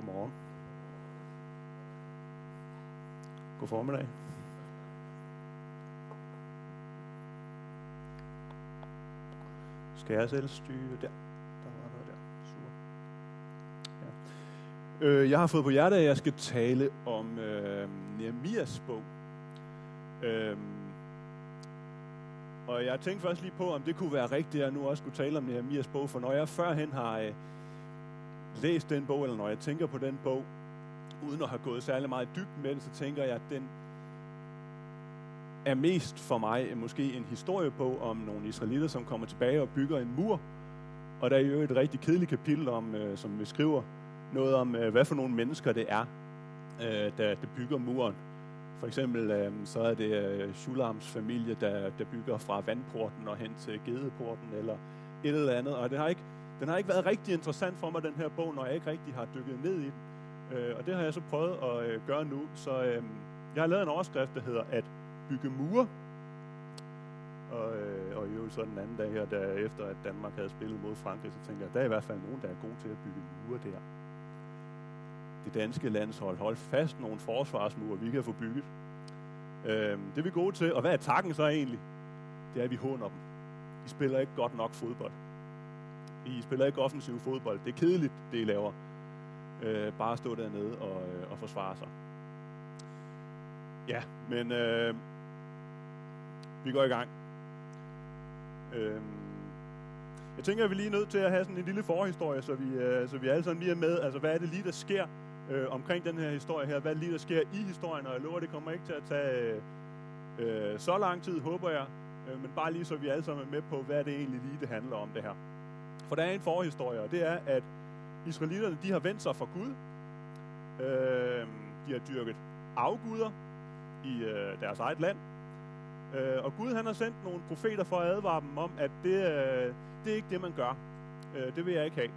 Godmorgen. God formiddag. Skal jeg selv styre der? Der var noget der. Super. Ja. Øh, jeg har fået på hjertet, at jeg skal tale om øh, Nehemias bog. Øh, og jeg tænkte først lige på, om det kunne være rigtigt, at jeg nu også skulle tale om Nehemias bog, for når jeg førhen har øh, læst den bog, eller når jeg tænker på den bog, uden at have gået særlig meget dybt med den, så tænker jeg, at den er mest for mig måske en historiebog om nogle israelitter, som kommer tilbage og bygger en mur. Og der er jo et rigtig kedeligt kapitel, om, øh, som beskriver noget om, øh, hvad for nogle mennesker det er, øh, der, der bygger muren. For eksempel øh, så er det øh, Shulams familie, der, der bygger fra vandporten og hen til Gedeporten, eller et eller andet. Og det har ikke, den har ikke været rigtig interessant for mig, den her bog, når jeg ikke rigtig har dykket ned i den. Øh, og det har jeg så prøvet at øh, gøre nu. Så øh, jeg har lavet en overskrift, der hedder at bygge mure. Og, øh, og jo så den anden dag her, der efter at Danmark havde spillet mod Frankrig, så tænker jeg, der er i hvert fald nogen, der er gode til at bygge mure der. Det danske landshold, hold fast nogle forsvarsmure, vi kan få bygget. Øh, det er vi gode til. Og hvad er takken så egentlig? Det er, at vi håner dem. De spiller ikke godt nok fodbold. I spiller ikke offensiv fodbold. Det er kedeligt, det I laver. Øh, bare stå dernede og, øh, og forsvare sig. Ja, men øh, vi går i gang. Øh, jeg tænker, at vi lige er nødt til at have sådan en lille forhistorie, så vi, øh, så vi alle sammen lige er med. Altså, hvad er det lige, der sker øh, omkring den her historie her? Hvad er det lige, der sker i historien? Og jeg lover, det kommer ikke til at tage øh, øh så lang tid, håber jeg. Øh, men bare lige så vi alle sammen er med på, hvad det egentlig lige det handler om det her. For der er en forhistorie, og det er, at israelitterne, de har vendt sig fra Gud. Øh, de har dyrket afguder i øh, deres eget land. Øh, og Gud han har sendt nogle profeter for at advare dem om, at det, øh, det er ikke det, man gør. Øh, det vil jeg ikke have.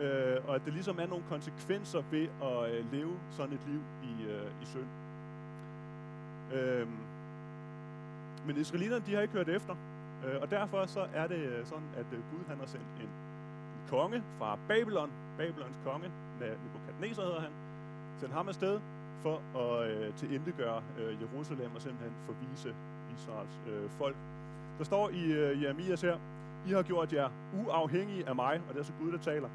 Øh, og at det ligesom er nogle konsekvenser ved at øh, leve sådan et liv i, øh, i synd. Øh, men israelitterne, de har ikke hørt efter. Øh, og derfor så er det øh, sådan, at øh, Gud han har sendt en, en konge fra Babylon, Babylons konge, Nebuchadnezzar hedder han, sendt ham afsted for at øh, tilindegøre øh, Jerusalem og simpelthen forvise Israels øh, folk. Der står i øh, Jeremias her, I har gjort jer uafhængige af mig, og det er så Gud, der taler.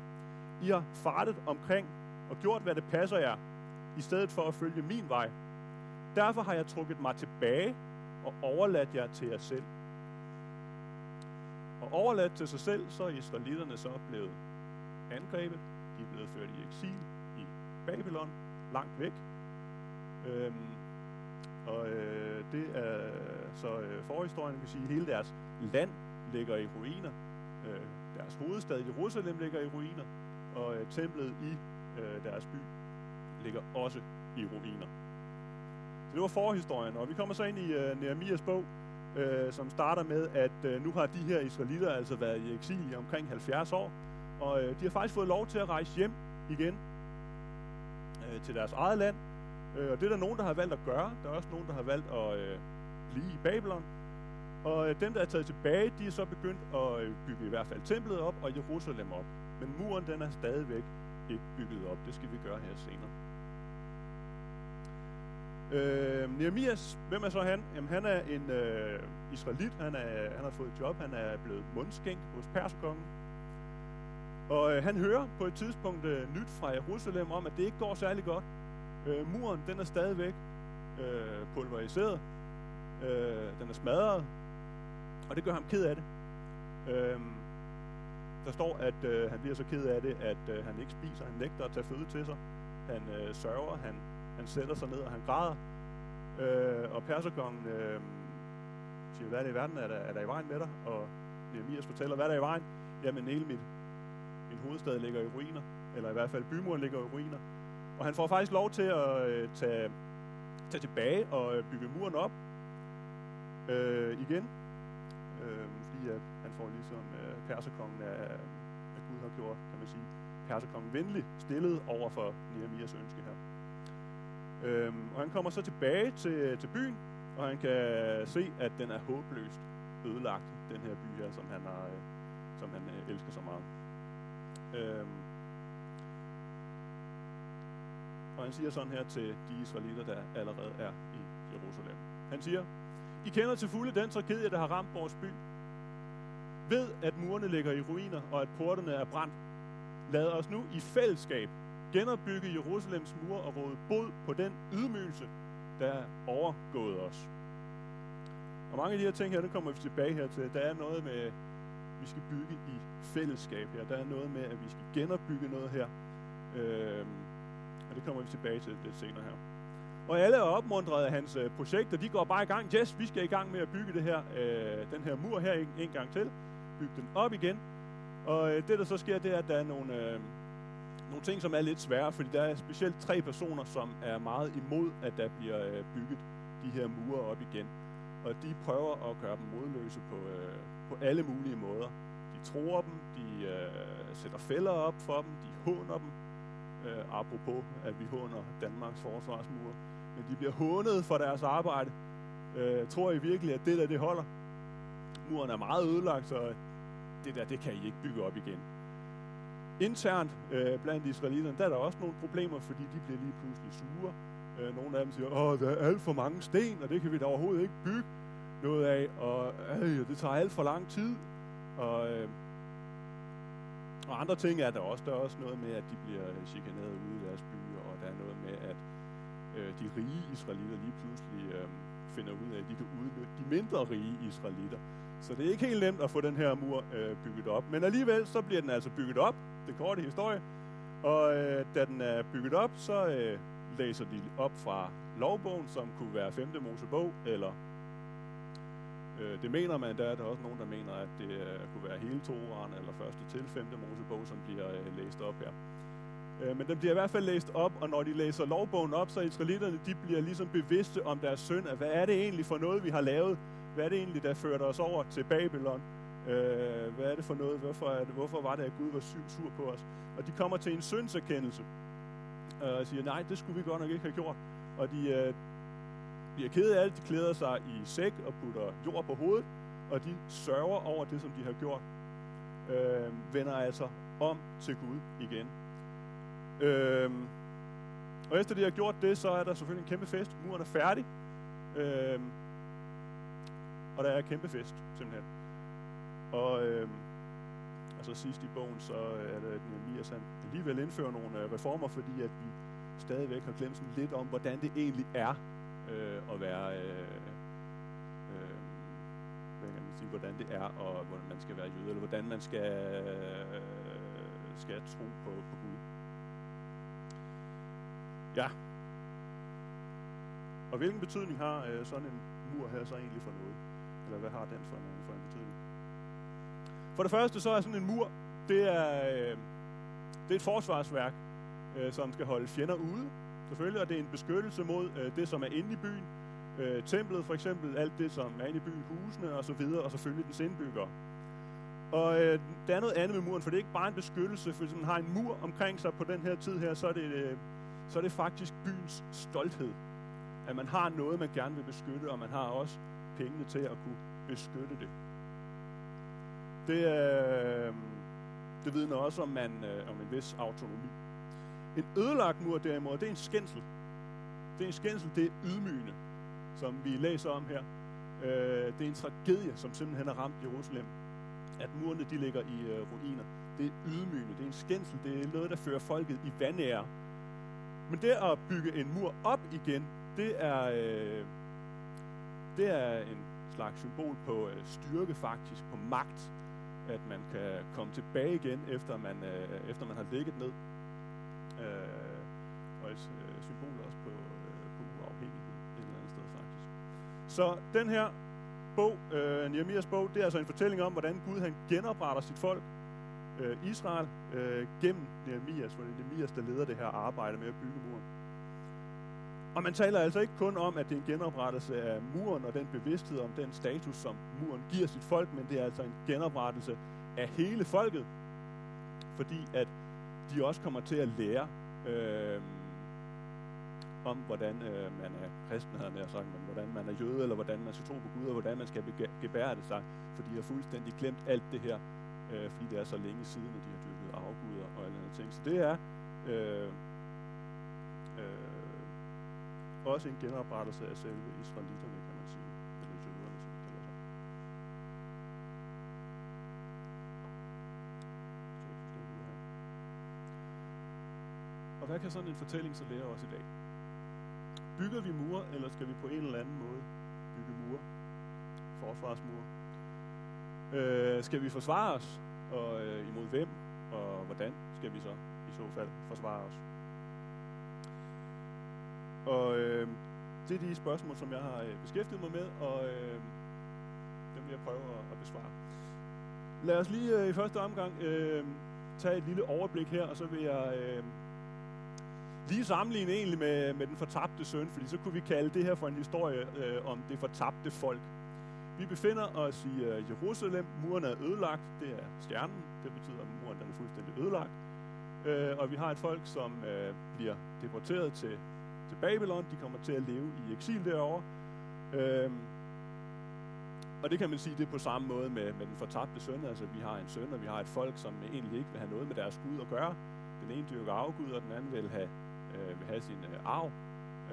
I har fartet omkring og gjort, hvad det passer jer, i stedet for at følge min vej. Derfor har jeg trukket mig tilbage og overladt jer til jer selv. Overladt til sig selv, så er israelitterne så blevet angrebet. De er blevet ført i eksil i Babylon, langt væk. Øhm, og øh, det er så øh, forhistorien, kan sige, hele deres land ligger i ruiner. Øh, deres hovedstad Jerusalem ligger i ruiner, og øh, templet i øh, deres by ligger også i ruiner. Så det var forhistorien, og vi kommer så ind i øh, Nehemias bog, øh, som starter med, at øh, nu har de her israelitter altså været i eksil i omkring 70 år, og øh, de har faktisk fået lov til at rejse hjem igen øh, til deres eget land, øh, og det er der nogen, der har valgt at gøre. Der er også nogen, der har valgt at øh, blive i Babylon. Og øh, dem, der er taget tilbage, de er så begyndt at øh, bygge i hvert fald templet op og Jerusalem op. Men muren, den er stadigvæk ikke bygget op. Det skal vi gøre her senere. Øh, Nehemias, hvem er så han? Jamen, han er en øh, israelit. Han, er, han har fået et job. Han er blevet mundskænkt hos perskongen. Og øh, han hører på et tidspunkt øh, nyt fra Jerusalem om, at det ikke går særlig godt. Øh, muren, den er stadigvæk øh, pulveriseret. Øh, den er smadret. Og det gør ham ked af det. Øh, der står, at øh, han bliver så ked af det, at øh, han ikke spiser. Han nægter at tage føde til sig. Han øh, sørger. Han han sætter sig ned, og han græder. Øh, og perserkongen øh, siger, hvad er det i verden? Er der, er der i vejen med dig? Og Nehemias fortæller, hvad er der i vejen? Jamen, hele mit, min hovedstad ligger i ruiner. Eller i hvert fald bymuren ligger i ruiner. Og han får faktisk lov til at øh, tage, tage tilbage og øh, bygge muren op øh, igen. Øh, fordi at han får ligesom øh, perserkongen af, af Gud har gjort, kan man sige, perserkongen venlig stillet over for Nehemias ønske her. Øhm, og han kommer så tilbage til, til byen, og han kan se, at den er håbløst ødelagt, den her by her, som han, har, øh, som han øh, elsker så meget. Øhm, og han siger sådan her til de israelitter, der allerede er i Jerusalem. Han siger, I kender til fulde den tragedie, der har ramt vores by. Ved, at murene ligger i ruiner, og at portene er brændt. Lad os nu i fællesskab genopbygge Jerusalems mur og råde bod på den ydmygelse, der er overgået os. Og mange af de her ting her, det kommer vi tilbage her til. Der er noget med, at vi skal bygge i fællesskab her. Der er noget med, at vi skal genopbygge noget her. Øhm, og det kommer vi tilbage til lidt senere her. Og alle er opmuntret af hans øh, projekter. De går bare i gang. Yes, vi skal i gang med at bygge det her, øh, den her mur her en, en gang til. Bygge den op igen. Og øh, det, der så sker, det er, at der er nogle, øh, nogle ting, som er lidt svære, fordi der er specielt tre personer, som er meget imod, at der bliver øh, bygget de her mure op igen. Og de prøver at gøre dem modløse på, øh, på alle mulige måder. De tror dem, de øh, sætter fælder op for dem, de håner dem, øh, apropos at vi håner Danmarks forsvarsmur. Men de bliver hånet for deres arbejde. Øh, tror I virkelig, at det der, det holder? Muren er meget ødelagt, så det der, det kan I ikke bygge op igen. Internt øh, blandt israelitterne, der er der også nogle problemer, fordi de bliver lige pludselig sure. Øh, nogle af dem siger, åh, der er alt for mange sten, og det kan vi da overhovedet ikke bygge noget af, og øh, det tager alt for lang tid. Og, øh, og andre ting er der også. Der er også noget med, at de bliver chikaneret ude i deres byer, og der er noget med, at øh, de rige israelitter lige pludselig øh, finder ud af, at de kan udnytte de mindre rige israelitter. Så det er ikke helt nemt at få den her mur øh, bygget op. Men alligevel så bliver den altså bygget op, den korte historie. Og øh, da den er bygget op, så øh, læser de op fra lovbogen, som kunne være 5. Mosebog, eller øh, det mener man, der er der også nogen, der mener, at det øh, kunne være hele toeren, eller første til 5. Mosebog, som bliver øh, læst op her. Øh, men den bliver i hvert fald læst op, og når de læser lovbogen op, så israelitterne, de bliver ligesom bevidste om deres synd, at hvad er det egentlig for noget, vi har lavet? Hvad er det egentlig, der førte os over til Babylon? Øh, hvad er det for noget? Hvorfor, er det, hvorfor var det, at Gud var sur på os? Og de kommer til en syndserkendelse øh, og siger, nej, det skulle vi godt nok ikke have gjort. Og de øh, bliver kede af alt. De klæder sig i sæk og putter jord på hovedet, og de sørger over det, som de har gjort. Øh, vender altså om til Gud igen. Øh, og efter de har gjort det, så er der selvfølgelig en kæmpe fest. Muren er færdig. Øh, og der er kæmpe fest, simpelthen. Og, øh, og så sidst i bogen, så øh, er det, at Nehemias han alligevel indfører nogle øh, reformer, fordi at vi stadigvæk har glemt sådan lidt om, hvordan det egentlig er øh, at være, øh, øh, kan man sige, hvordan det er, og hvordan man skal være jøde, eller hvordan man skal, øh, skal tro på, på Gud. Ja. Og hvilken betydning har øh, sådan en mur her så egentlig for noget? Eller hvad har den for en, for en betydning? For det første så er sådan en mur, det er, øh, det er et forsvarsværk, øh, som skal holde fjender ude, selvfølgelig, og det er en beskyttelse mod øh, det, som er inde i byen. Øh, templet for eksempel, alt det, som er inde i byen, husene og så videre, og selvfølgelig dens indbyggere. Og øh, der er noget andet med muren, for det er ikke bare en beskyttelse, for hvis man har en mur omkring sig på den her tid her, så er det, øh, så er det faktisk byens stolthed. At man har noget, man gerne vil beskytte, og man har også pengene til at kunne beskytte det. Det, øh, det vidner også om, man, øh, om en vis autonomi. En ødelagt mur derimod, det er en skændsel. Det er en skændsel, det er ydmygende, som vi læser om her. Øh, det er en tragedie, som simpelthen har ramt Jerusalem. At murene de ligger i øh, ruiner. Det er ydmygende, det er en skændsel, det er noget, der fører folket i vandære. Men det at bygge en mur op igen, det er, øh, det er en slags symbol på øh, styrke faktisk, på magt, at man kan komme tilbage igen, efter man, øh, efter man har ligget ned. Øh, og et øh, symbol også på, øh, på uafhængighed et eller andet sted faktisk. Så den her bog, øh, Nehemias bog, det er altså en fortælling om, hvordan Gud han genopretter sit folk, øh, Israel, øh, gennem Nehemias, hvor det er Nehemias, der leder det her arbejde med at bygge muren. Og man taler altså ikke kun om, at det er en genoprettelse af muren og den bevidsthed om den status, som muren giver sit folk, men det er altså en genoprettelse af hele folket, fordi at de også kommer til at lære øh, om, hvordan øh, man er kristen, havde jeg sagt, men hvordan man er jøde, eller hvordan man skal tro på Gud, og hvordan man skal gebære det sig, for de har fuldstændig glemt alt det her, øh, fordi det er så længe siden, at de har dyrket afguder og alle andre ting. Så det er Øh, Mm. også en genoprettelse af selve israelitterne, kan man sige. Eller jøderne, som det kalder sig. Og hvad kan sådan en fortælling så lære os i dag? Bygger vi mure, eller skal vi på en eller anden måde bygge mure? Forsvarsmure. Øh, skal vi forsvare os? Og øh, imod hvem? Og hvordan skal vi så i så fald forsvare os? Og øh, det er de spørgsmål, som jeg har øh, beskæftiget mig med, og øh, dem vil jeg prøve at, at besvare. Lad os lige øh, i første omgang øh, tage et lille overblik her, og så vil jeg øh, lige sammenligne egentlig med, med den fortabte søn, fordi så kunne vi kalde det her for en historie øh, om det fortabte folk. Vi befinder os i øh, Jerusalem. Muren er ødelagt. Det er stjernen. Det betyder, at muren den er fuldstændig ødelagt. Øh, og vi har et folk, som øh, bliver deporteret til, til Babylon. De kommer til at leve i eksil derovre. Øhm, og det kan man sige, det er på samme måde med, med den fortabte søn. Altså, vi har en søn, og vi har et folk, som egentlig ikke vil have noget med deres Gud at gøre. Den ene dyrker afgud, og den anden vil have, øh, vil have sin øh, arv.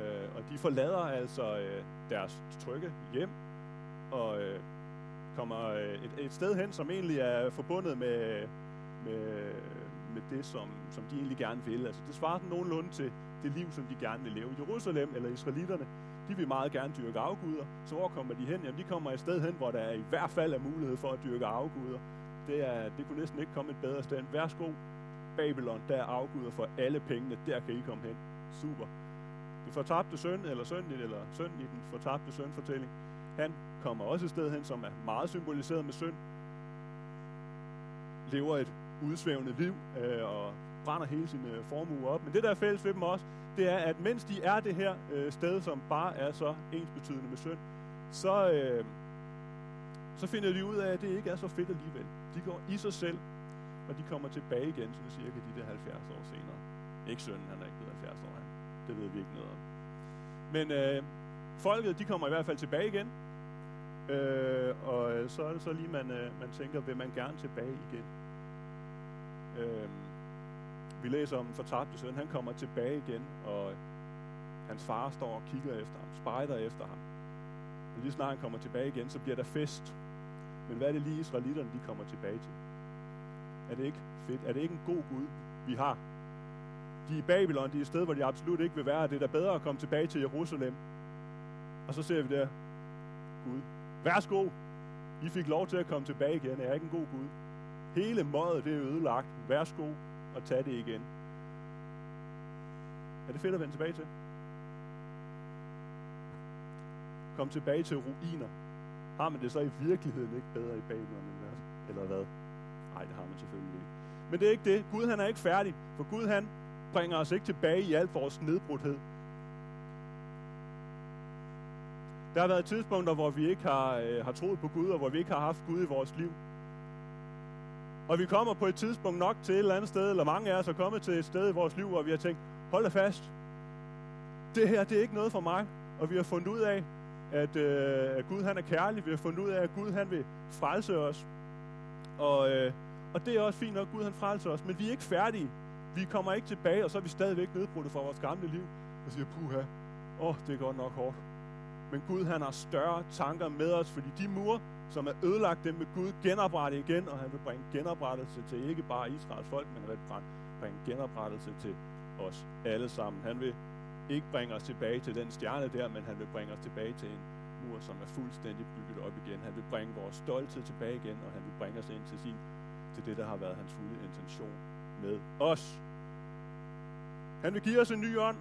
Øh, og de forlader altså øh, deres trygge hjem, og øh, kommer øh, et, et sted hen, som egentlig er forbundet med, med, med det, som, som de egentlig gerne vil. Altså, det svarer sådan nogenlunde til det liv, som de gerne vil leve. Jerusalem, eller israelitterne, de vil meget gerne dyrke afguder. Så hvor kommer de hen? Jamen, de kommer et sted hen, hvor der i hvert fald er mulighed for at dyrke afguder. Det, er, det kunne næsten ikke komme et bedre sted. Værsgo, Babylon, der er afguder for alle pengene. Der kan I komme hen. Super. Den fortabte søn, eller søn, eller søn i den fortabte søn-fortælling, han kommer også et sted hen, som er meget symboliseret med synd. Lever et udsvævende liv øh, og brænder hele sin øh, formue op. Men det, der er fælles ved dem også, det er, at mens de er det her øh, sted, som bare er så ensbetydende med synd, så, øh, så finder de ud af, at det ikke er så fedt alligevel. De går i sig selv, og de kommer tilbage igen, sådan cirka de der 70 år senere. Ikke sønnen, han er ikke blevet 70 år. han. Det ved vi ikke noget om. Men øh, folket, de kommer i hvert fald tilbage igen, Øh, og så er det så lige, man, øh, man tænker, vil man gerne tilbage igen? Øh, vi læser om den fortabte søn, han kommer tilbage igen, og hans far står og kigger efter ham, spejder efter ham. Og lige snart han kommer tilbage igen, så bliver der fest. Men hvad er det lige israelitterne, de kommer tilbage til? Er det ikke fedt? Er det ikke en god Gud, vi har? De er i Babylon, de er et sted, hvor de absolut ikke vil være. Det er da bedre at komme tilbage til Jerusalem. Og så ser vi der, Gud, Værsgo, I fik lov til at komme tilbage igen. Jeg ikke en god Gud. Hele mødet det er ødelagt. Værsgo og tage det igen. Er det fedt at vende tilbage til? Kom tilbage til ruiner. Har man det så i virkeligheden ikke bedre i Babylon end hvad? Eller hvad? Nej, det har man selvfølgelig ikke. Men det er ikke det. Gud han er ikke færdig. For Gud han bringer os ikke tilbage i alt vores nedbrudthed. Der har været tidspunkter, hvor vi ikke har, øh, har troet på Gud, og hvor vi ikke har haft Gud i vores liv. Mm. Og vi kommer på et tidspunkt nok til et eller andet sted, eller mange af os er kommet til et sted i vores liv, hvor vi har tænkt, hold da fast, det her, det er ikke noget for mig. Og vi har fundet ud af, at, øh, at Gud han er kærlig. Vi har fundet ud af, at Gud han vil frelse os. Og, øh, og det er også fint nok, at Gud han frelser os. Men vi er ikke færdige. Vi kommer ikke tilbage, og så er vi stadigvæk nedbrudte fra vores gamle liv. Og siger, puha, åh, oh, det er godt nok hårdt. Men Gud han har større tanker med os, fordi de mure, som er ødelagt, dem vil Gud genoprette igen, og han vil bringe genoprettelse til ikke bare Israels folk, men han vil bringe genoprettelse til os alle sammen. Han vil ikke bringe os tilbage til den stjerne der, men han vil bringe os tilbage til en mur, som er fuldstændig bygget op igen. Han vil bringe vores stolthed tilbage igen, og han vil bringe os ind til, sin, til det, der har været hans fulde intention med os. Han vil give os en ny ånd,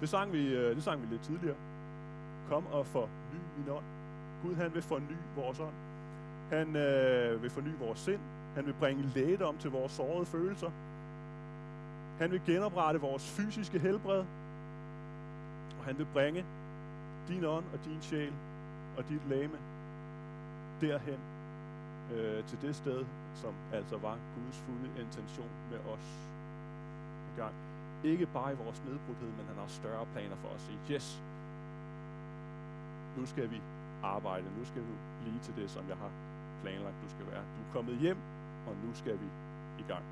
det sang vi, øh, det sang vi lidt tidligere. Kom og forny min ånd. Gud han vil forny vores ånd. Han øh, vil forny vores sind. Han vil bringe lægedom til vores sårede følelser. Han vil genoprette vores fysiske helbred. Og han vil bringe din ånd og din sjæl og dit lame derhen øh, til det sted, som altså var Guds fulde intention med os i gang. Ikke bare i vores nedbrudthed, men han har større planer for os. Yes, nu skal vi arbejde. Nu skal du blive til det, som jeg har planlagt, du skal være. Du er kommet hjem, og nu skal vi i gang.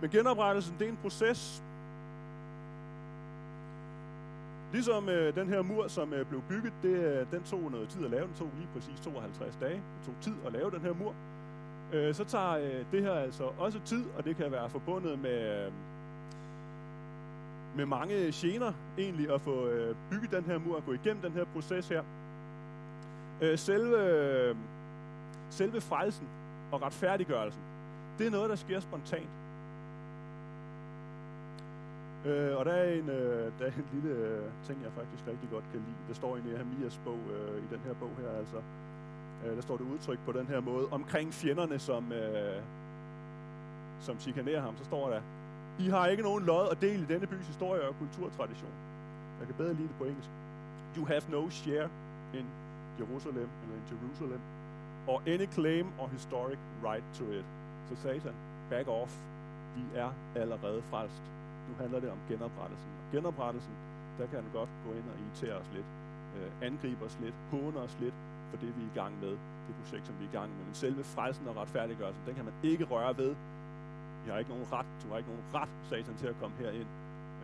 Men genoprettelsen, det er en proces. Ligesom øh, den her mur, som øh, blev bygget, det, øh, den tog noget tid at lave. Den tog lige præcis 52 dage. Det tog tid at lave den her mur. Øh, så tager øh, det her altså også tid, og det kan være forbundet med, øh, med mange gener egentlig at få øh, bygget den her mur og gå igennem den her proces her. Øh, selve, øh, selve frelsen og retfærdiggørelsen, det er noget, der sker spontant. Øh, og der er, en, øh, der er en lille øh, ting, jeg faktisk rigtig godt kan lide. Det står i Nehemias bog, øh, i den her bog her altså. Øh, der står det udtryk på den her måde. Omkring fjenderne, som, øh, som chikanerer ham, så står der, i har ikke nogen lod og del i denne bys historie og kulturtradition. Jeg kan bedre lide det på engelsk. You have no share in Jerusalem, eller in Jerusalem, or any claim or historic right to it. Så satan, back off. Vi er allerede frelst. Nu handler det om genoprettelsen. Genoprettelsen, der kan han godt gå ind og irritere os lidt, øh, angribe os lidt, håne os lidt for det, vi er i gang med, det projekt, som vi er i gang med. Men selve frelsen og retfærdiggørelsen, den kan man ikke røre ved. Jeg har ikke nogen ret, du har ikke nogen ret, satan, til at komme herind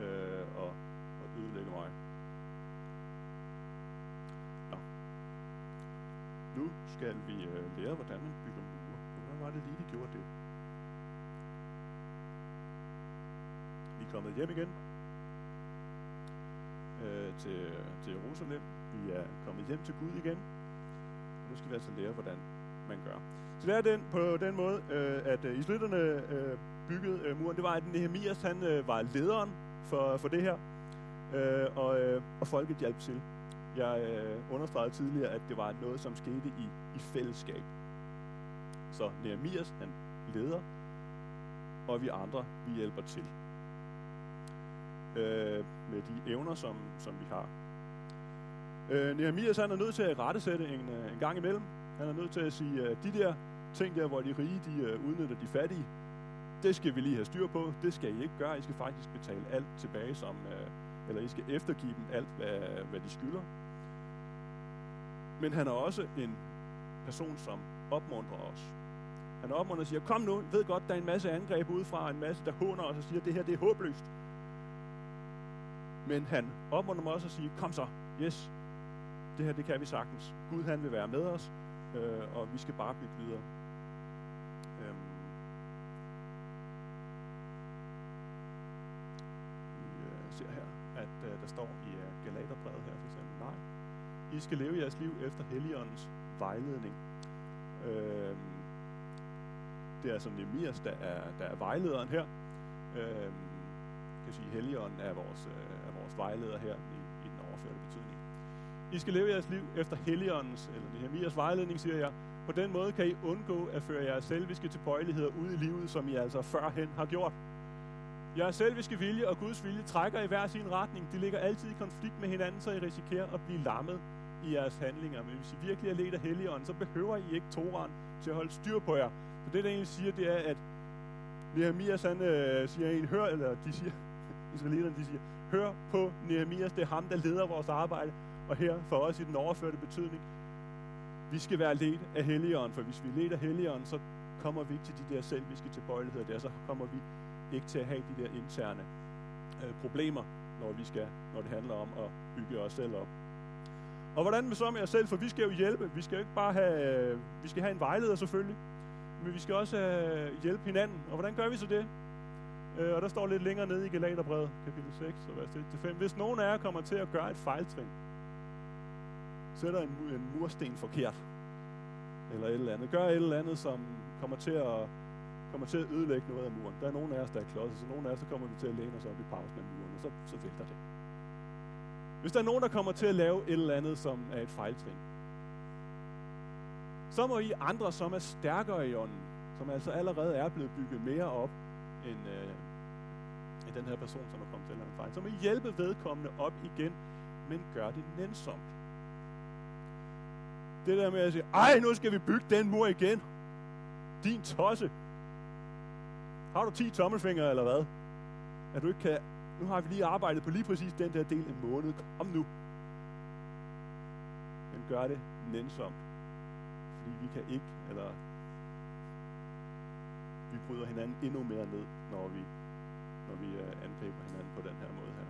øh, og, og ødelægge mig. Nå. Nu skal vi øh, lære, hvordan man bygger mure. Hvordan var det lige, de gjorde det? Vi er kommet hjem igen øh, til, til Jerusalem. Vi er kommet hjem til Gud igen. Og nu skal vi altså lære, hvordan man gør. Så det er den, på den måde, øh, at øh, israelitterne øh, byggede øh, muren. Det var, at Nehemias han, øh, var lederen for, for det her, øh, og, øh, og folket hjalp til. Jeg øh, understregede tidligere, at det var noget, som skete i, i fællesskab. Så Nehemias, han leder, og vi andre, vi hjælper til øh, med de evner, som, som vi har. Øh, Nehemias han er nødt til at rettesætte en, øh, en gang imellem. Han er nødt til at sige, at de der ting der, hvor de rige de uh, udnytter de fattige, det skal vi lige have styr på. Det skal I ikke gøre. I skal faktisk betale alt tilbage, som, øh, eller I skal eftergive dem alt, hvad, hvad de skylder. Men han er også en person, som opmuntrer os. Han opmuntrer og siger, kom nu, ved godt, der er en masse angreb udefra, en masse, der håner os og siger, det her det er håbløst. Men han opmuntrer mig også at sige, kom så, yes, det her det kan vi sagtens. Gud han vil være med os, øh, og vi skal bare bygge videre. Står i øh, Galaterbrevet her for eksempel, nej, I skal leve jeres liv efter Helligåndens vejledning. Øhm. Det er altså Nemias, der er, der er vejlederen her. Øhm. kan sige, Helligånden er vores, øh, er vores vejleder her i, i den overførte betydning. I skal leve jeres liv efter Helligåndens, eller Nehemias vejledning, siger jeg. På den måde kan I undgå at føre jeres selviske tilbøjeligheder ud i livet, som I altså førhen har gjort. Jeres selviske vilje og Guds vilje trækker i hver sin retning. De ligger altid i konflikt med hinanden, så I risikerer at blive lammet i jeres handlinger. Men hvis I virkelig er ledt af Helligånden, så behøver I ikke Toran til at holde styr på jer. Så det, der egentlig siger, det er, at Nehemias han øh, siger en, hør, eller de siger, israelitterne, de siger, hør på Nehemias, det er ham, der leder vores arbejde. Og her for os i den overførte betydning, vi skal være ledt af Helligånden, for hvis vi er ledt af Helligånden, så kommer vi ikke til de der selviske tilbøjeligheder der, så kommer vi ikke til at have de der interne øh, problemer, når, vi skal, når det handler om at bygge os selv op. Og hvordan med så med jer selv, for vi skal jo hjælpe. Vi skal jo ikke bare have, øh, vi skal have en vejleder selvfølgelig, men vi skal også øh, hjælpe hinanden. Og hvordan gør vi så det? Øh, og der står lidt længere nede i Galaterbrevet, kapitel 6, og vers 1-5. Hvis nogen af jer kommer til at gøre et fejltrin, sætter en, en mursten forkert, eller et eller andet, gør et eller andet, som kommer til at kommer til at ødelægge noget af muren. Der er nogen af os, der er klodset, så nogen af os, der kommer vi til at læne os op i pausen af muren, og så, så vælter det. Hvis der er nogen, der kommer til at lave et eller andet, som er et fejltrin, så må I andre, som er stærkere i ånden, som altså allerede er blevet bygget mere op, end, øh, end den her person, som er kommet til en fejl, så må I hjælpe vedkommende op igen, men gør det nænsomt. Det der med at sige, ej, nu skal vi bygge den mur igen. Din tosse. Har du 10 tommelfingre eller hvad? At du ikke kan, nu har vi lige arbejdet på lige præcis den der del en måned. Kom nu. Men gør det nænsomt. Fordi vi kan ikke, eller vi bryder hinanden endnu mere ned, når vi, når vi øh, angriber hinanden på den her måde her.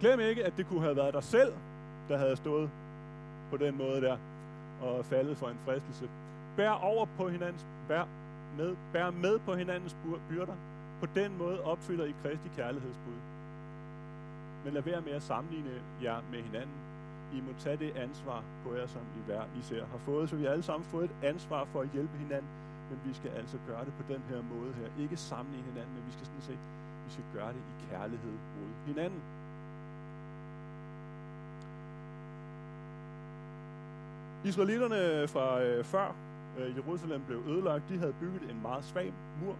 Glem ikke, at det kunne have været dig selv, der havde stået på den måde der, og faldet for en fristelse. Bær over på hinandens, bær med, bærer med på hinandens byrder. På den måde opfylder I Kristi kærlighedsbud. Men lad være med at sammenligne jer med hinanden. I må tage det ansvar på jer, som I hver især har fået. Så vi har alle sammen fået et ansvar for at hjælpe hinanden. Men vi skal altså gøre det på den her måde her. Ikke sammenligne hinanden, men vi skal sådan set vi skal gøre det i kærlighed mod hinanden. Israelitterne fra øh, før øh, Jerusalem blev ødelagt, de havde bygget en meget svag mur,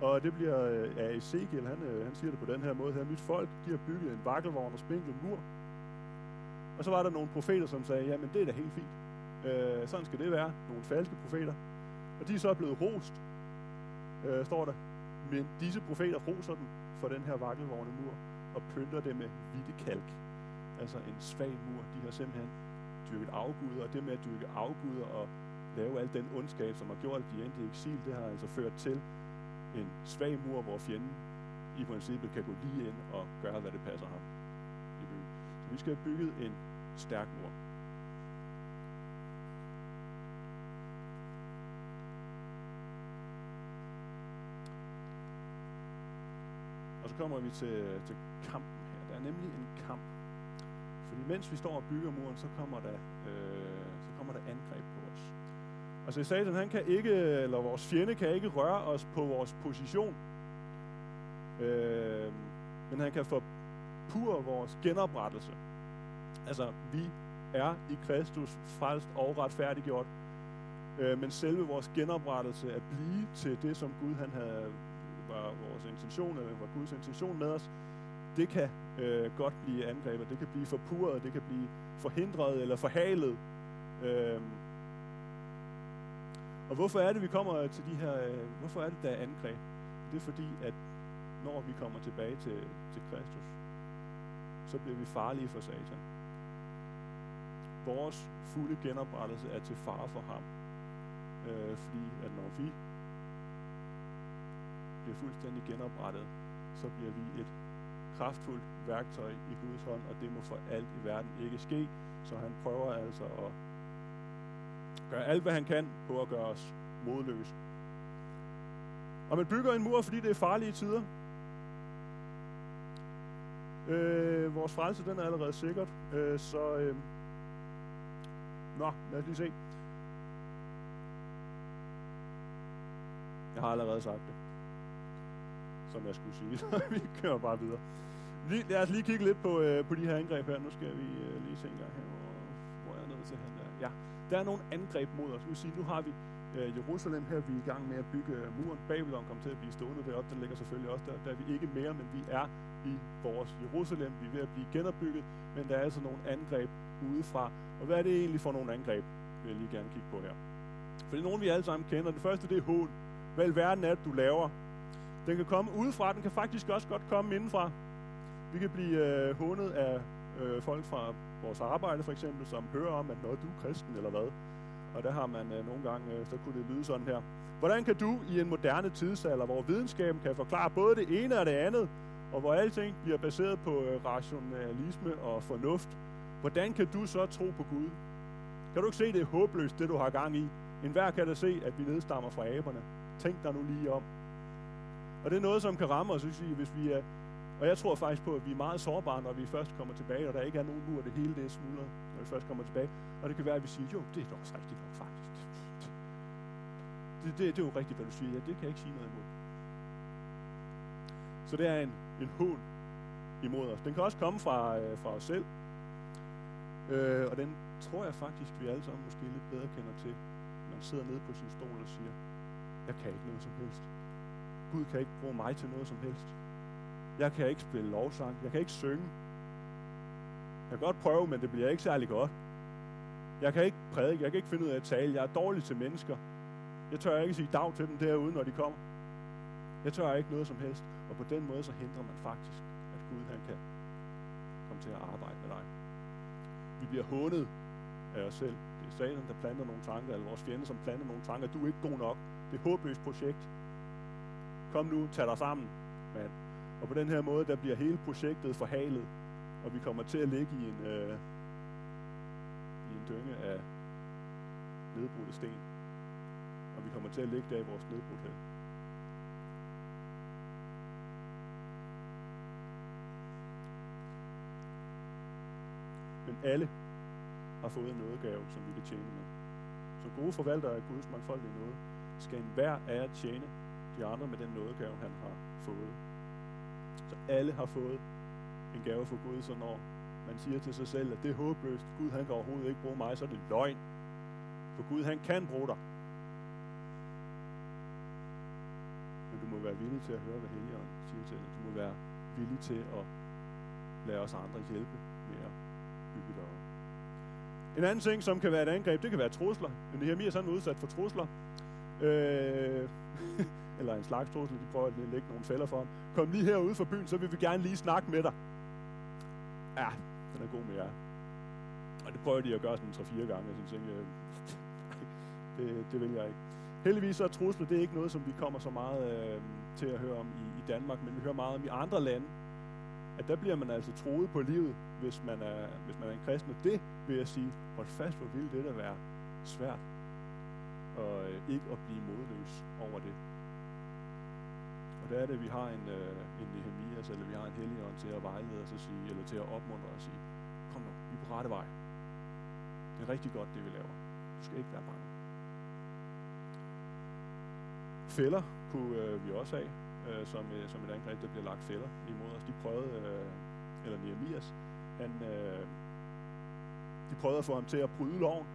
og det bliver øh, af Ezekiel, han, øh, han siger det på den her måde her, mit folk, de har bygget en vakkelvogn og spinkel mur, og så var der nogle profeter, som sagde, jamen det er da helt fint, øh, sådan skal det være, nogle falske profeter, og de er så blevet rost, øh, står der, men disse profeter roser dem for den her vakkelvogne mur, og pynter det med hvidt kalk, altså en svag mur, de har simpelthen dyrket afguder, og det med at dyrke afguder og lave al den ondskab, som har gjort, at de endte i eksil, det har altså ført til en svag mur, hvor fjenden i princippet kan gå lige ind og gøre, hvad det passer ham i byen. Så vi skal have bygget en stærk mur. Og så kommer vi til, til kampen her. Der er nemlig en kamp fordi mens vi står og bygger muren, så kommer der, øh, så kommer der angreb på os. Altså Satan, han kan ikke, eller vores fjende kan ikke røre os på vores position. Øh, men han kan forpure vores genoprettelse. Altså, vi er i Kristus frelst og retfærdiggjort. Øh, men selve vores genoprettelse, at blive til det, som Gud han havde, var vores intention, eller var Guds intention med os, det kan øh, godt blive angrebet, det kan blive forpurret, det kan blive forhindret eller forhalet. Øh, og hvorfor er det, vi kommer til de her, øh, hvorfor er det, der er angreb? Det er fordi, at når vi kommer tilbage til, til Kristus, så bliver vi farlige for Satan. Vores fulde genoprettelse er til fare for ham. Øh, fordi at når vi bliver fuldstændig genoprettet, så bliver vi et kraftfuldt værktøj i Guds hånd, og det må for alt i verden ikke ske. Så han prøver altså at gør alt, hvad han kan på at gøre os modløse. Og man bygger en mur, fordi det er farlige tider. Øh, vores frelse, den er allerede sikkert. Øh, så, øh, nå, lad os lige se. Jeg har allerede sagt det som jeg skulle sige. vi kører bare videre. Lige, lad os lige kigge lidt på, øh, på de her angreb her. Nu skal vi øh, lige se en gang her, hvor, hvor jeg er nede til han der. Ja, der er nogle angreb mod os. Nu sige, nu har vi øh, Jerusalem her, vi er i gang med at bygge øh, muren. Babylon kommer til at blive stående deroppe, den ligger selvfølgelig også der. Der er vi ikke mere, men vi er i vores Jerusalem. Vi er ved at blive genopbygget, men der er altså nogle angreb udefra. Og hvad er det egentlig for nogle angreb, vil jeg lige gerne kigge på her. For det er nogle, vi alle sammen kender. Det første, det er hån. Hvad i verden er det, du laver? Den kan komme udefra, den kan faktisk også godt komme indenfra. Vi kan blive øh, hånet af øh, folk fra vores arbejde for eksempel, som hører om, at når du er kristen eller hvad. Og der har man øh, nogle gange, øh, så kunne det lyde sådan her. Hvordan kan du i en moderne tidsalder, hvor videnskaben kan forklare både det ene og det andet, og hvor alting bliver baseret på øh, rationalisme og fornuft, hvordan kan du så tro på Gud? Kan du ikke se, det er håbløst, det du har gang i? En hver kan da se, at vi nedstammer fra aberne. Tænk dig nu lige om. Og det er noget, som kan ramme os, hvis vi er... Og jeg tror faktisk på, at vi er meget sårbare, når vi først kommer tilbage, og der ikke er nogen mur, det hele det er smuldret, når vi først kommer tilbage. Og det kan være, at vi siger, jo, det er da også rigtigt nok, faktisk. Det, det, det er jo rigtigt, hvad du siger. Ja, det kan jeg ikke sige noget imod. Så det er en, en hån imod os. Den kan også komme fra, øh, fra os selv. Øh, og den tror jeg faktisk, vi alle sammen måske lidt bedre kender til. Man sidder nede på sin stol og siger, jeg kan ikke noget som helst. Gud kan ikke bruge mig til noget som helst. Jeg kan ikke spille lovsang. Jeg kan ikke synge. Jeg kan godt prøve, men det bliver ikke særlig godt. Jeg kan ikke prædike. Jeg kan ikke finde ud af at tale. Jeg er dårlig til mennesker. Jeg tør ikke sige dag til dem derude, når de kommer. Jeg tør ikke noget som helst. Og på den måde så hindrer man faktisk, at Gud han kan komme til at arbejde med dig. Vi bliver hånet af os selv. Det er Satan, der planter nogle tanker, eller vores fjende, som planter nogle tanker. Du er ikke god nok. Det er et håbløst projekt. Kom nu, tag dig sammen, mand. Og på den her måde, der bliver hele projektet forhalet, og vi kommer til at ligge i en, øh, i en dynge af nedbrudte sten. Og vi kommer til at ligge der i vores nedbrudthed. Men alle har fået en nådegave, som vi kan tjene med. Som gode forvaltere af Guds mangfoldige nåde, skal enhver af jer tjene de andre med den nådegave, han har fået. Så alle har fået en gave fra Gud, så når man siger til sig selv, at det er håbløst, Gud han kan overhovedet ikke bruge mig, så er det løgn. For Gud han kan bruge dig. Men du må være villig til at høre, hvad Helligånden siger til dig. Du må være villig til at lade os andre hjælpe med at bygge dig op. En anden ting, som kan være et angreb, det kan være trusler. Men her er sådan udsat for trusler. Øh, eller en slags trussel, de prøver at lægge nogle fælder for ham. Kom lige herude for byen, så vil vi gerne lige snakke med dig. Ja, den er god med jer. Og det prøver de at gøre sådan 3-4 gange, og så tænker jeg, øh, det, det vil jeg ikke. Heldigvis så er trusler, det er ikke noget, som vi kommer så meget øh, til at høre om i, i Danmark, men vi hører meget om i andre lande, at der bliver man altså troet på livet, hvis man er, hvis man er en kristen. Og det vil jeg sige, hold fast, hvor vil det da være svært, og øh, ikke at blive modløs over det. Og er det, vi har en, øh, en Nehemias, eller vi har en helligånd til at vejlede os og sige, eller til at opmuntre os og sige, kom nu, vi er på rette vej. Det er rigtig godt, det vi laver. Du skal ikke være bange. Fælder kunne øh, vi også have, øh, som, øh, som et angreb, der bliver lagt fælder imod os. De prøvede, øh, eller Nehemias, han, øh, de prøvede at få ham til at bryde loven.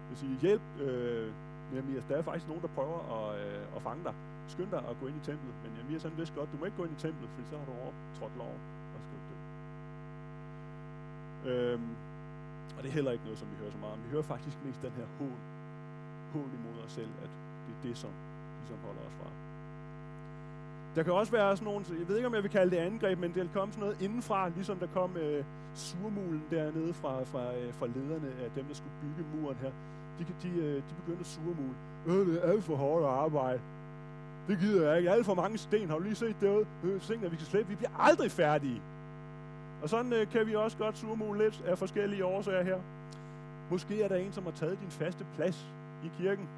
Det vil sige, hjælp, øh, Nehemias, der er faktisk nogen, der prøver at, øh, at fange dig. Skynd dig at gå ind i templet. Men Nehemias han vidste godt, du må ikke gå ind i templet, for så har du overtrådt loven, og skal dø. Øhm, og det er heller ikke noget, som vi hører så meget om. Vi hører faktisk mest den her hån, hån imod os selv, at det er det, som ligesom holder os fra. Der kan også være sådan nogle, jeg ved ikke om jeg vil kalde det angreb, men det kan komme sådan noget indenfra, ligesom der kom øh, surmulen dernede fra, fra, øh, fra lederne af dem, der skulle bygge muren her. De, de, øh, de begyndte at surmule. Øh, det er alt for hårdt at arbejde. Det gider jeg ikke. Alle for mange sten. Har du lige set det? Øh, sten, vi kan slæbe. Vi bliver aldrig færdige. Og sådan øh, kan vi også godt surmule lidt af forskellige årsager her. Måske er der en, som har taget din faste plads i kirken.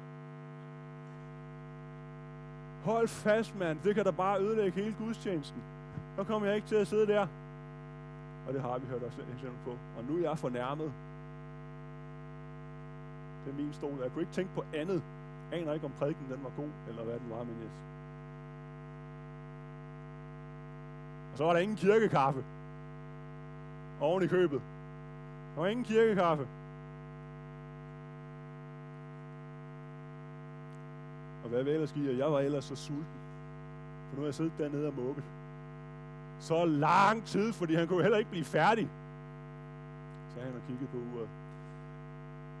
Hold fast, mand. Det kan da bare ødelægge hele gudstjenesten. Så kommer jeg ikke til at sidde der. Og det har vi hørt også eksempel på. Og nu er jeg fornærmet. Det er min stol. Jeg kunne ikke tænke på andet. Aner ikke, om prædiken den var god, eller hvad den var, men yes. Og så var der ingen kirkekaffe. Oven i købet. Der var ingen kirkekaffe. Og hvad vil ellers give? Jeg var ellers så sulten. For nu har jeg siddet dernede og mukket. Så lang tid, fordi han kunne heller ikke blive færdig. Så han og kiggede på uret.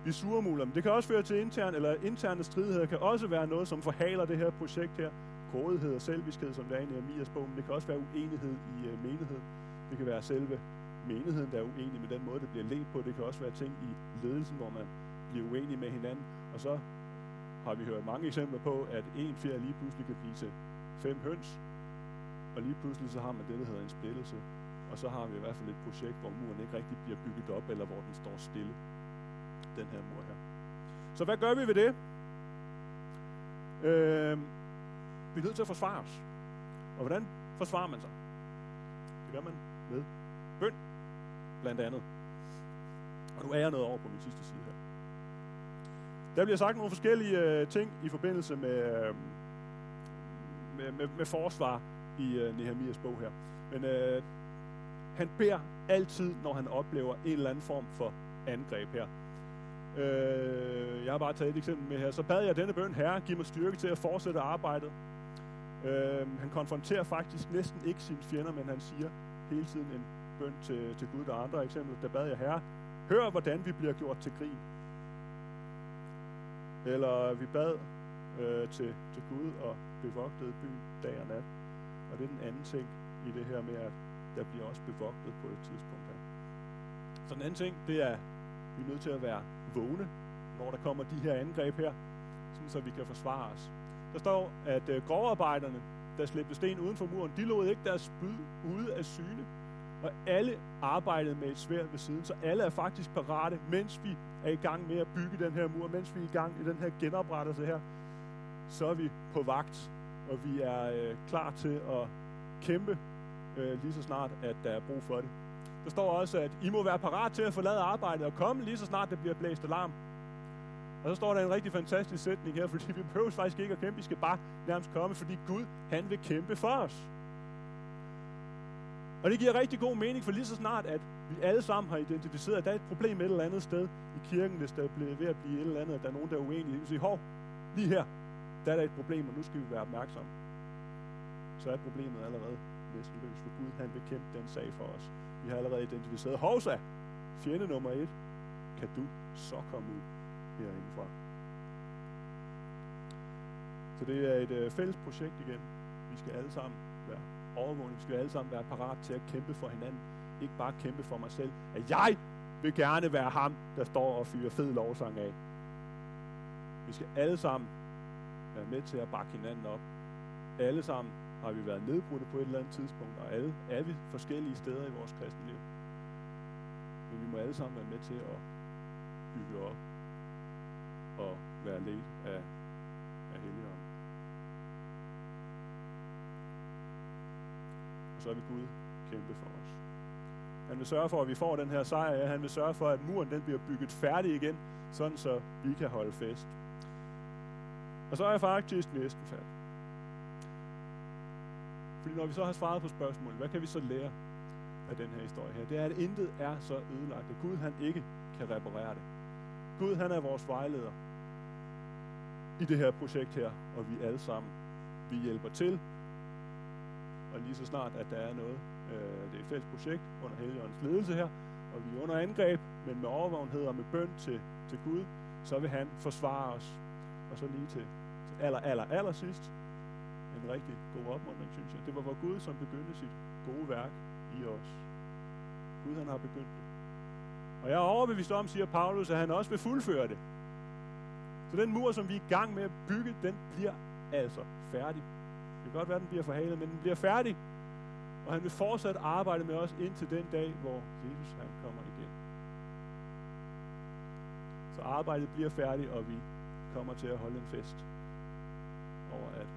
Vi surmuler dem. Det kan også føre til intern, eller interne stridigheder kan også være noget, som forhaler det her projekt her. Grådighed og selviskhed, som der er i Nehemias bog, men det kan også være uenighed i øh, menigheden. Det kan være selve menigheden, der er uenig med den måde, det bliver ledt på. Det kan også være ting i ledelsen, hvor man bliver uenig med hinanden. Og så har vi hørt mange eksempler på, at en fjer lige pludselig kan blive til fem høns, og lige pludselig så har man det, der hedder en splittelse. Og så har vi i hvert fald et projekt, hvor muren ikke rigtig bliver bygget op, eller hvor den står stille. Den her mur her. Så hvad gør vi ved det? Øh, vi er nødt til at forsvare os. Og hvordan forsvarer man sig? Det gør man med bøn, blandt andet. Og nu er jeg noget over på min sidste side her. Der bliver sagt nogle forskellige øh, ting i forbindelse med, øh, med, med, med forsvar i øh, Nehemias bog her. Men øh, han beder altid, når han oplever en eller anden form for angreb her. Øh, jeg har bare taget et eksempel med her. Så bad jeg denne bøn, Herre, giv mig styrke til at fortsætte arbejdet. Øh, han konfronterer faktisk næsten ikke sine fjender, men han siger hele tiden en bøn til, til Gud. Der er andre eksempler. Der bad jeg, Herre, hør hvordan vi bliver gjort til grin. Eller vi bad øh, til, til Gud og bevogtede byen dag og nat. Og det er den anden ting i det her med, at der bliver også bevogtet på et tidspunkt her. Så den anden ting, det er, vi er nødt til at være vågne, når der kommer de her angreb her, sådan så vi kan forsvare os. Der står, at øh, grovarbejderne, der slæbte sten uden for muren, de lod ikke deres spyd ude af syne. Og alle arbejdede med et sværd ved siden, så alle er faktisk parate, mens vi er i gang med at bygge den her mur, mens vi er i gang i den her genoprettelse her, så er vi på vagt, og vi er øh, klar til at kæmpe øh, lige så snart, at der er brug for det. Der står også, at I må være parat til at forlade arbejdet og komme lige så snart det bliver blæst alarm. Og så står der en rigtig fantastisk sætning her, fordi vi behøver faktisk ikke at kæmpe, vi skal bare nærmest komme, fordi Gud, han vil kæmpe for os. Og det giver rigtig god mening, for lige så snart, at vi alle sammen har identificeret, at der er et problem et eller andet sted i kirken, hvis der er ved at blive et eller andet, at der er nogen, der er uenige. Vi siger, hov, lige her, der er der et problem, og nu skal vi være opmærksomme. Så er problemet allerede næsten løst, for Gud han vil kæmpe den sag for os. Vi har allerede identificeret, hovsa, fjende nummer et, kan du så komme ud herindefra. Så det er et øh, fælles projekt igen. Vi skal alle sammen være overvågning. Vi skal alle sammen være parat til at kæmpe for hinanden. Ikke bare kæmpe for mig selv. At jeg vil gerne være ham, der står og fyrer fed lovsang af. Vi skal alle sammen være med til at bakke hinanden op. Alle sammen har vi været nedbrudte på et eller andet tidspunkt, og alle er vi forskellige steder i vores kristne liv. Men vi må alle sammen være med til at bygge op og være ledt af, af Helligånden. Og så vil Gud kæmpe for os. Han vil sørge for, at vi får den her sejr. Ja, han vil sørge for, at muren den bliver bygget færdig igen, sådan så vi kan holde fest. Og så er jeg faktisk næsten færdig. Fordi når vi så har svaret på spørgsmålet, hvad kan vi så lære af den her historie her? Det er, at intet er så ødelagt, at Gud han ikke kan reparere det. Gud han er vores vejleder i det her projekt her, og vi alle sammen, vi hjælper til. Og lige så snart, at der er noget, øh, det er et fælles projekt under Helligåndens ledelse her, og vi er under angreb, men med overvågenhed og med bøn til, til Gud, så vil han forsvare os. Og så lige til, til aller, aller, aller sidst, en rigtig god opmuntring, synes jeg. Det var hvor Gud, som begyndte sit gode værk i os. Gud, han har begyndt det. Og jeg er overbevist om, siger Paulus, at han også vil fuldføre det. Så den mur, som vi er i gang med at bygge, den bliver altså færdig. Det kan godt være, den bliver forhalet, men den bliver færdig. Og han vil fortsat arbejde med os indtil den dag, hvor Jesus han kommer igen. Så arbejdet bliver færdigt, og vi kommer til at holde en fest over, at